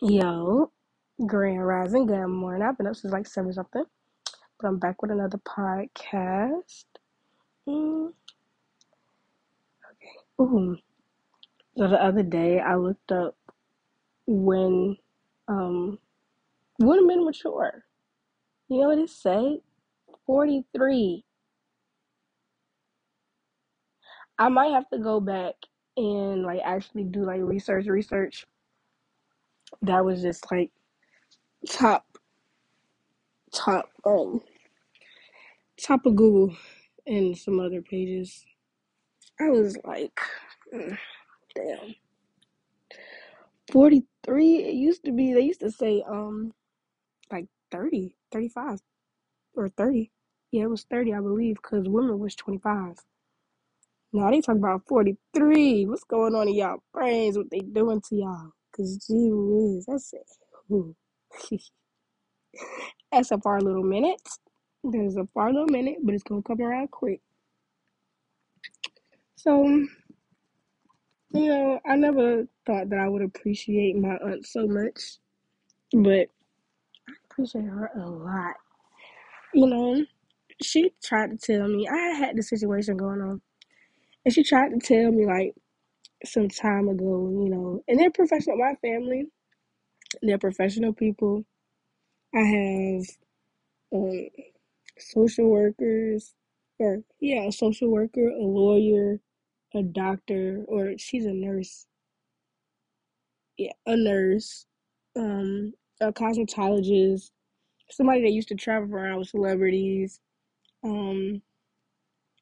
Yo, Grand Rising, good morning. I've been up since like seven something, but I'm back with another podcast. Mm, Ooh. So the other day I looked up when um women mature. You know what it say? 43. I might have to go back and like actually do like research research. That was just like top top um top of Google and some other pages. I was like, damn. 43 it used to be they used to say um like 30 35 or 30 yeah it was 30 i believe because women was 25 now they talk about 43 what's going on in y'all brains? What they doing to y'all because gee whiz that's it that's a far little minute. There's a far little minute but it's gonna come around quick. So you know i never thought that i would appreciate my aunt so much but I appreciate her a lot. You know she tried to tell me I had the situation going on, and she tried to tell me like some time ago, you know, and they're professional. My family, they're professional people. I have um social workers, or yeah, a social worker, a lawyer, a doctor, or she's a nurse. Yeah, a nurse, um, a cosmetologist, somebody that used to travel around with celebrities. Um,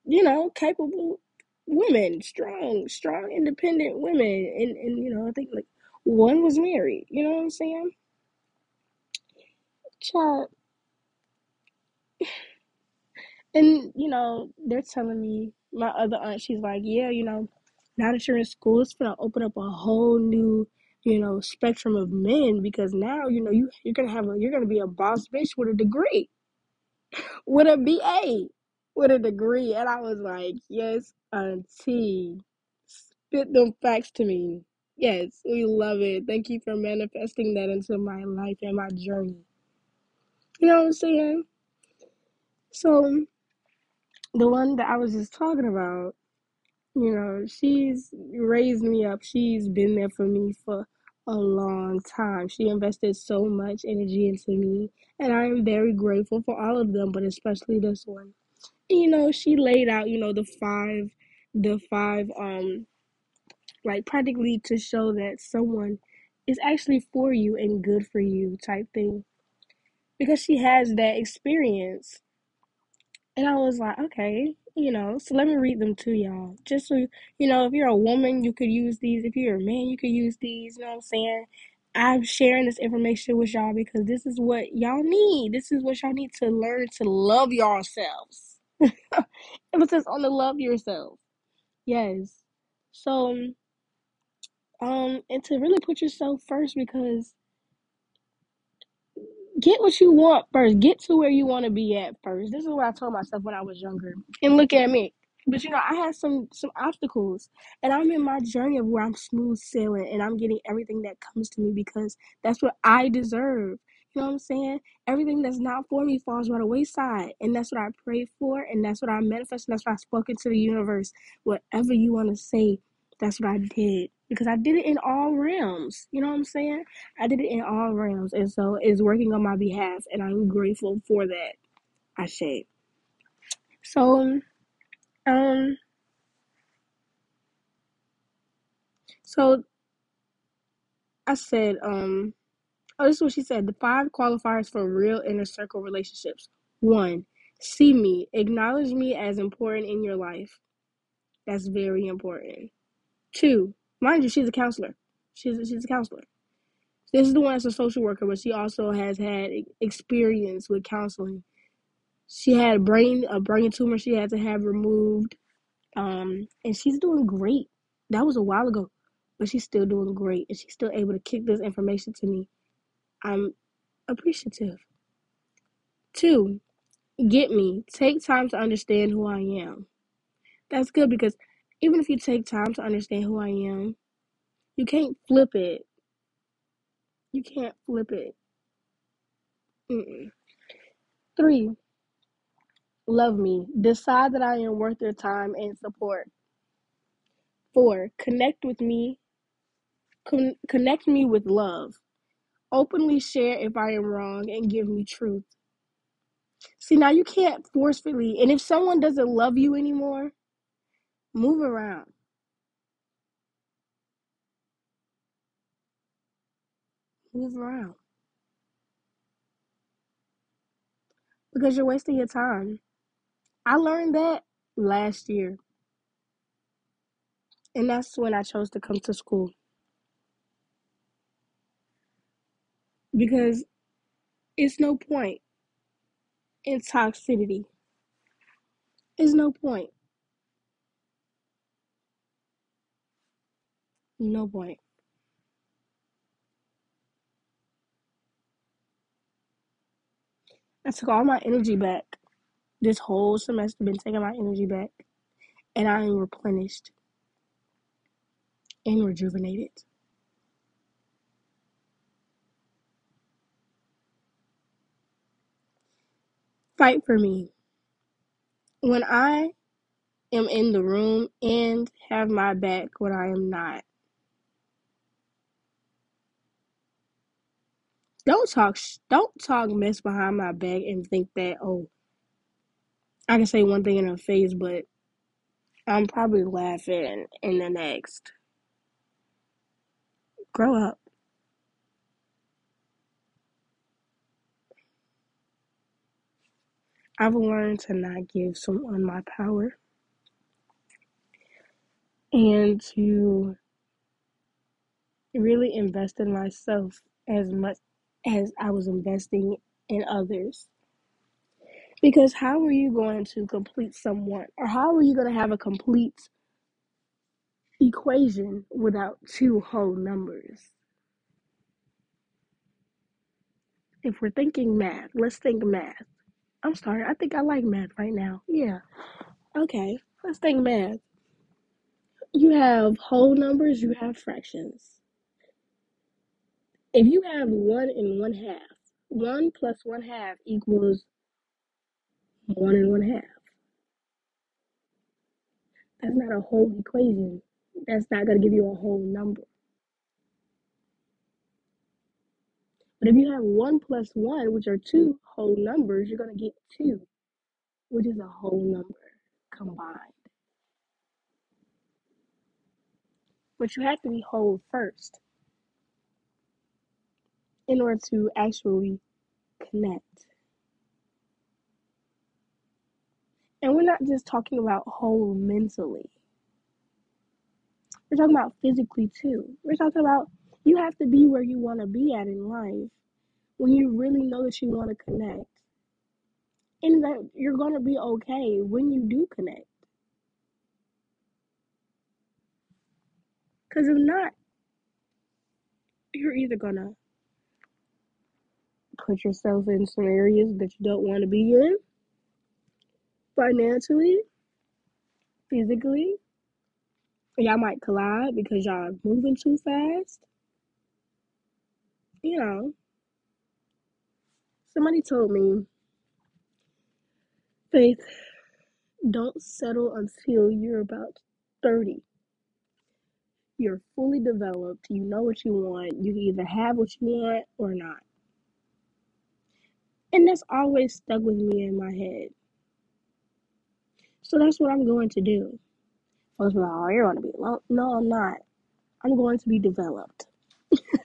you know, capable women, strong, strong, independent women. And, and you know, I think like one was married, you know what I'm saying? Child. And, you know, they're telling me, my other aunt, she's like, yeah, you know, now that you're in school, it's gonna open up a whole new, you know, spectrum of men because now, you know, you you're gonna have a you're gonna be a boss bitch with a degree. With a BA. With a degree. And I was like, Yes, auntie. Spit them facts to me. Yes, we love it. Thank you for manifesting that into my life and my journey. You know what I'm saying? So the one that I was just talking about, you know, she's raised me up. She's been there for me for a long time. She invested so much energy into me, and I am very grateful for all of them, but especially this one. You know, she laid out, you know, the five, the five, um, like practically to show that someone is actually for you and good for you type thing because she has that experience. And I was like, okay, you know, so let me read them to y'all. Just so, you know, if you're a woman, you could use these. If you're a man, you could use these. You know what I'm saying? I'm sharing this information with y'all because this is what y'all need. This is what y'all need to learn to love yourselves. Emphasis on the love yourself. Yes. So, um, and to really put yourself first because get what you want first. Get to where you want to be at first. This is what I told myself when I was younger. And look at me. But you know, I had some some obstacles, and I'm in my journey of where I'm smooth sailing, and I'm getting everything that comes to me because that's what I deserve. You know what I'm saying? Everything that's not for me falls by the wayside, and that's what I prayed for, and that's what I manifested. And that's what I spoke into the universe. Whatever you want to say, that's what I did because I did it in all realms. You know what I'm saying? I did it in all realms, and so it's working on my behalf, and I'm grateful for that. I say. So, um, so I said, um, oh, this is what she said. The five qualifiers for real inner circle relationships. One, see me, acknowledge me as important in your life. That's very important. Two, mind you, she's a counselor. She's a, she's a counselor. This is the one that's a social worker, but she also has had experience with counseling. She had brain a brain tumor she had to have removed, um, and she's doing great. That was a while ago, but she's still doing great, and she's still able to kick this information to me. I'm appreciative. Two, get me. Take time to understand who I am. That's good because even if you take time to understand who I am, you can't flip it. You can't flip it. Mm-mm. Three, love me. Decide that I am worth your time and support. Four, connect with me. Con- connect me with love. Openly share if I am wrong and give me truth. See, now you can't forcefully, and if someone doesn't love you anymore, move around. Move around. Because you're wasting your time. I learned that last year. And that's when I chose to come to school. Because it's no point in toxicity. It's no point. No point. I took all my energy back. This whole semester been taking my energy back. And I am replenished and rejuvenated. Fight for me. When I am in the room and have my back when I am not. Don't talk don't talk mess behind my back and think that oh I can say one thing in her face, but I'm probably laughing in the next. Grow up. I've learned to not give someone my power and to really invest in myself as much as I was investing in others. Because how are you going to complete someone, or how are you going to have a complete equation without two whole numbers? If we're thinking math, let's think math. I'm sorry, I think I like math right now. Yeah, okay, let's think math. You have whole numbers, you have fractions. If you have one and one half, one plus one half equals one and one half. That's not a whole equation. That's not going to give you a whole number. But if you have one plus one, which are two whole numbers, you're going to get two, which is a whole number combined. But you have to be whole first in order to actually connect. And we're not just talking about whole mentally. We're talking about physically too. We're talking about you have to be where you want to be at in life when you really know that you want to connect. And that you're going to be okay when you do connect. Because if not, you're either going to put yourself in some areas that you don't want to be in financially, physically. Y'all might collide because y'all are moving too fast. You know, somebody told me, Faith, don't settle until you're about 30. You're fully developed. You know what you want. You either have what you want or not. And that's always stuck with me in my head. So that's what I'm going to do. Be like, oh, you're going to be alone. No, I'm not. I'm going to be developed.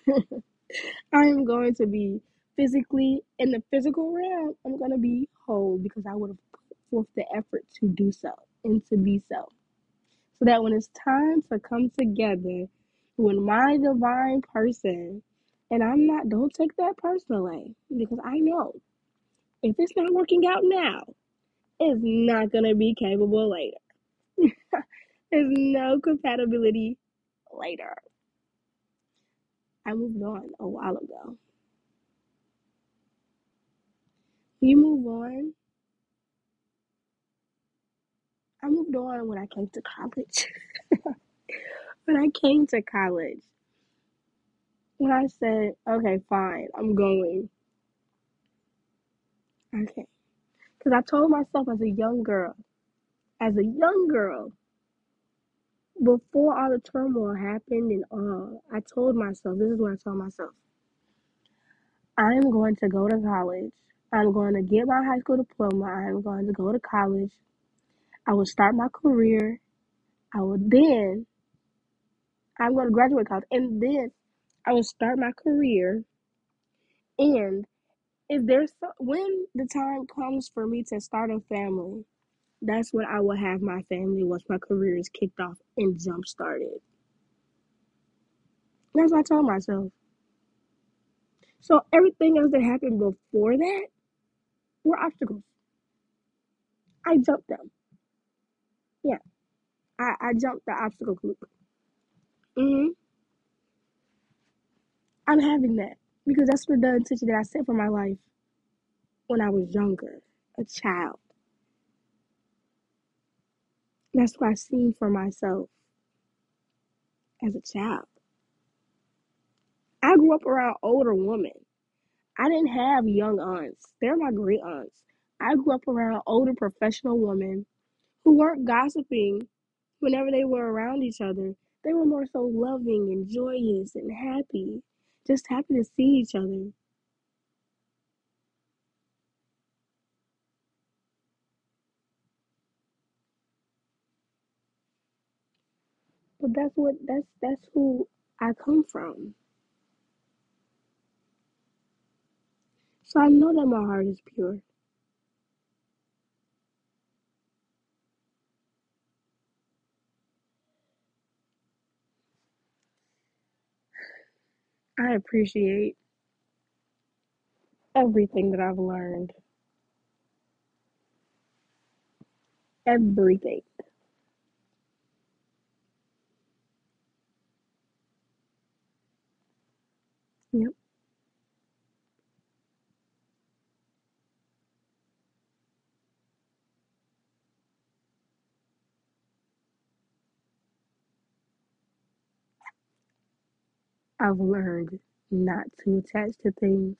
I am going to be physically in the physical realm. I'm going to be whole because I would have put forth the effort to do so and to be so. So that when it's time to come together, when my divine person, and I'm not, don't take that personally because I know if it's not working out now, it's not going to be capable later. There's no compatibility later. I moved on a while ago. You move on. I moved on when I came to college. when I came to college, When I said, okay, fine, I'm going, okay. Because I told myself as a young girl, as a young girl, before all the turmoil happened and all, I told myself, this is what I told myself I'm going to go to college. I'm going to get my high school diploma. I'm going to go to college. I will start my career. I will then, I'm going to graduate college. And then I will start my career. And if there's, when the time comes for me to start a family, that's when I will have my family once my career is kicked off and jump started. That's what I told myself. So everything else that happened before that were obstacles. I jumped them. Yeah, I, I jumped the obstacle loop. hmm I'm having that because that's the intention that I set for my life when I was younger, a child. That's what I seen for myself as a child. I grew up around older women. I didn't have young aunts. They're my great aunts. I grew up around older professional women who weren't gossiping whenever they were around each other. They were more so loving and joyous and happy, just happy to see each other. But that's what that's that's who I come from. So I know that my heart is pure. I appreciate everything that I've learned. Everything. I've learned not to attach to things.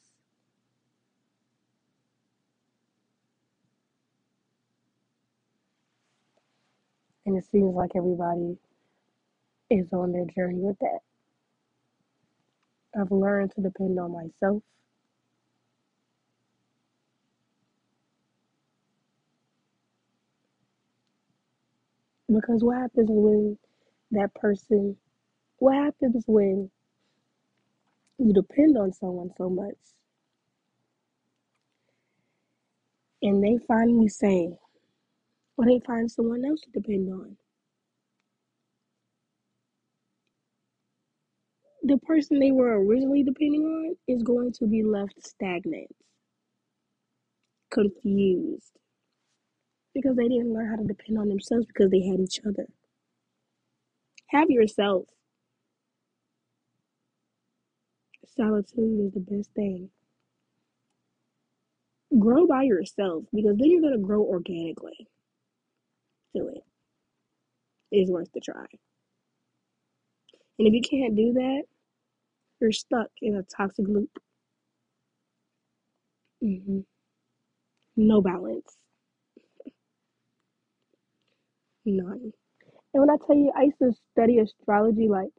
And it seems like everybody is on their journey with that. I've learned to depend on myself because what happens when that person, what happens when you depend on someone so much and they find finally say, or they find someone else to depend on? The person they were originally depending on is going to be left stagnant, confused, because they didn't learn how to depend on themselves because they had each other. Have yourself. Solitude is the best thing. Grow by yourself because then you're going to grow organically. Do it. It's worth the try. And if you can't do that, you're stuck in a toxic loop. hmm No balance. None. And when I tell you I used to study astrology, like,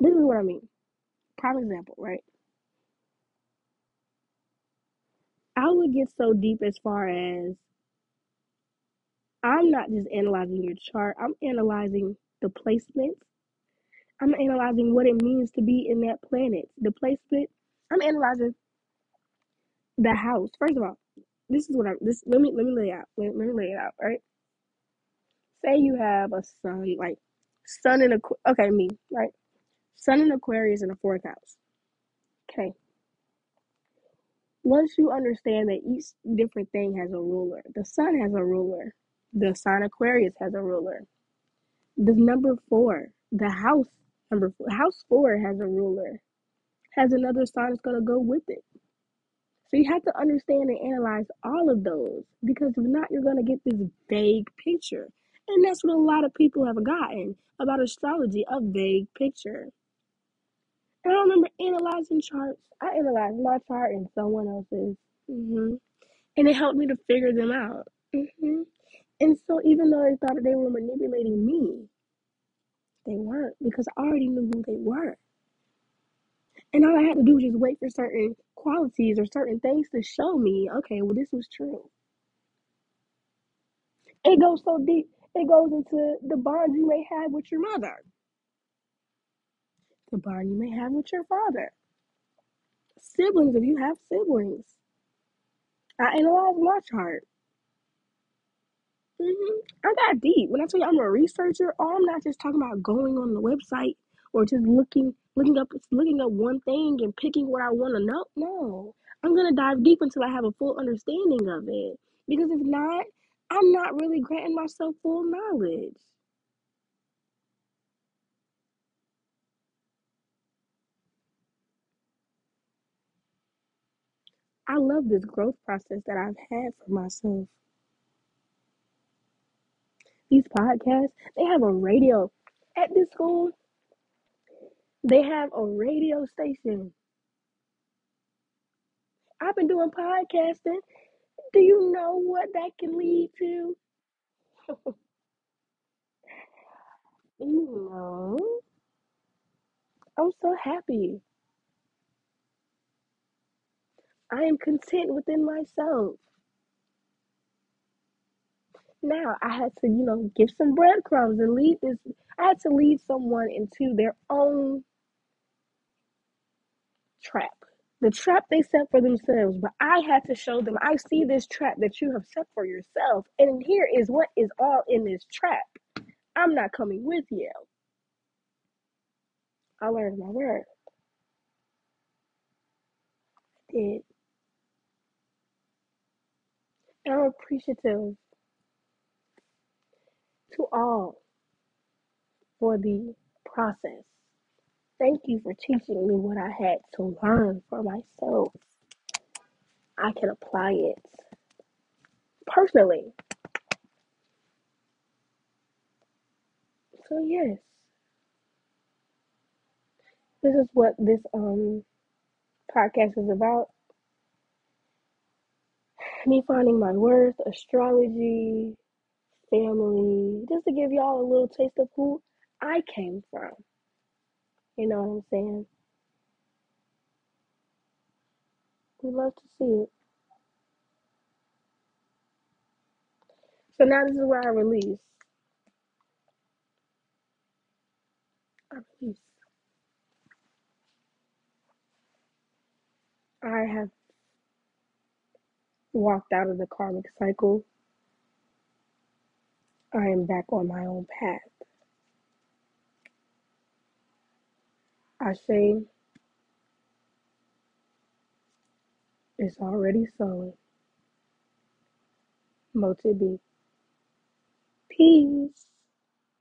this is what I mean. Prime example, right? I would get so deep as far as I'm not just analyzing your chart, I'm analyzing the placements. I'm analyzing what it means to be in that planet, the placement. I'm analyzing the house. First of all, this is what I'm this let me let me lay out. Let, let me lay it out, right? Say you have a sun, like sun in a okay, me, right? Sun in Aquarius in the fourth house. Okay. Once you understand that each different thing has a ruler, the sun has a ruler, the sign Aquarius has a ruler. The number four, the house number four, house four has a ruler, has another sign that's gonna go with it. So you have to understand and analyze all of those because if not, you're gonna get this vague picture. And that's what a lot of people have gotten about astrology, a vague picture. I don't remember analyzing charts. I analyzed my chart and someone else's. hmm And it helped me to figure them out. hmm And so even though they thought that they were manipulating me, they weren't because I already knew who they were. And all I had to do was just wait for certain qualities or certain things to show me, okay, well, this was true. It goes so deep. It goes into the bond you may have with your mother, the bond you may have with your father, siblings if you have siblings. I analyzed my chart. hmm I got deep. When I tell you I'm a researcher, oh, I'm not just talking about going on the website or just looking, looking up, looking up one thing and picking what I want to know. No, I'm gonna dive deep until I have a full understanding of it. Because if not, I'm not really granting myself full knowledge. I love this growth process that I've had for myself. These podcasts, they have a radio at this school. They have a radio station. I've been doing podcasting. Do you know what that can lead to? You know, I'm so happy. I am content within myself. Now I had to, you know, give some breadcrumbs and lead this. I had to lead someone into their own trap. The trap they set for themselves, but I had to show them I see this trap that you have set for yourself, and here is what is all in this trap. I'm not coming with you. I learned my word. I did. I'm appreciative to all for the process. Thank you for teaching me what I had to learn for myself. I can apply it personally. So yes, this is what this um podcast is about. Me finding my worth, astrology, family, just to give y'all a little taste of who I came from. You know what I'm saying? We love to see it. So now this is where I release. I release. I have walked out of the karmic cycle. I am back on my own path. I say it's already so. Motibi. Peace.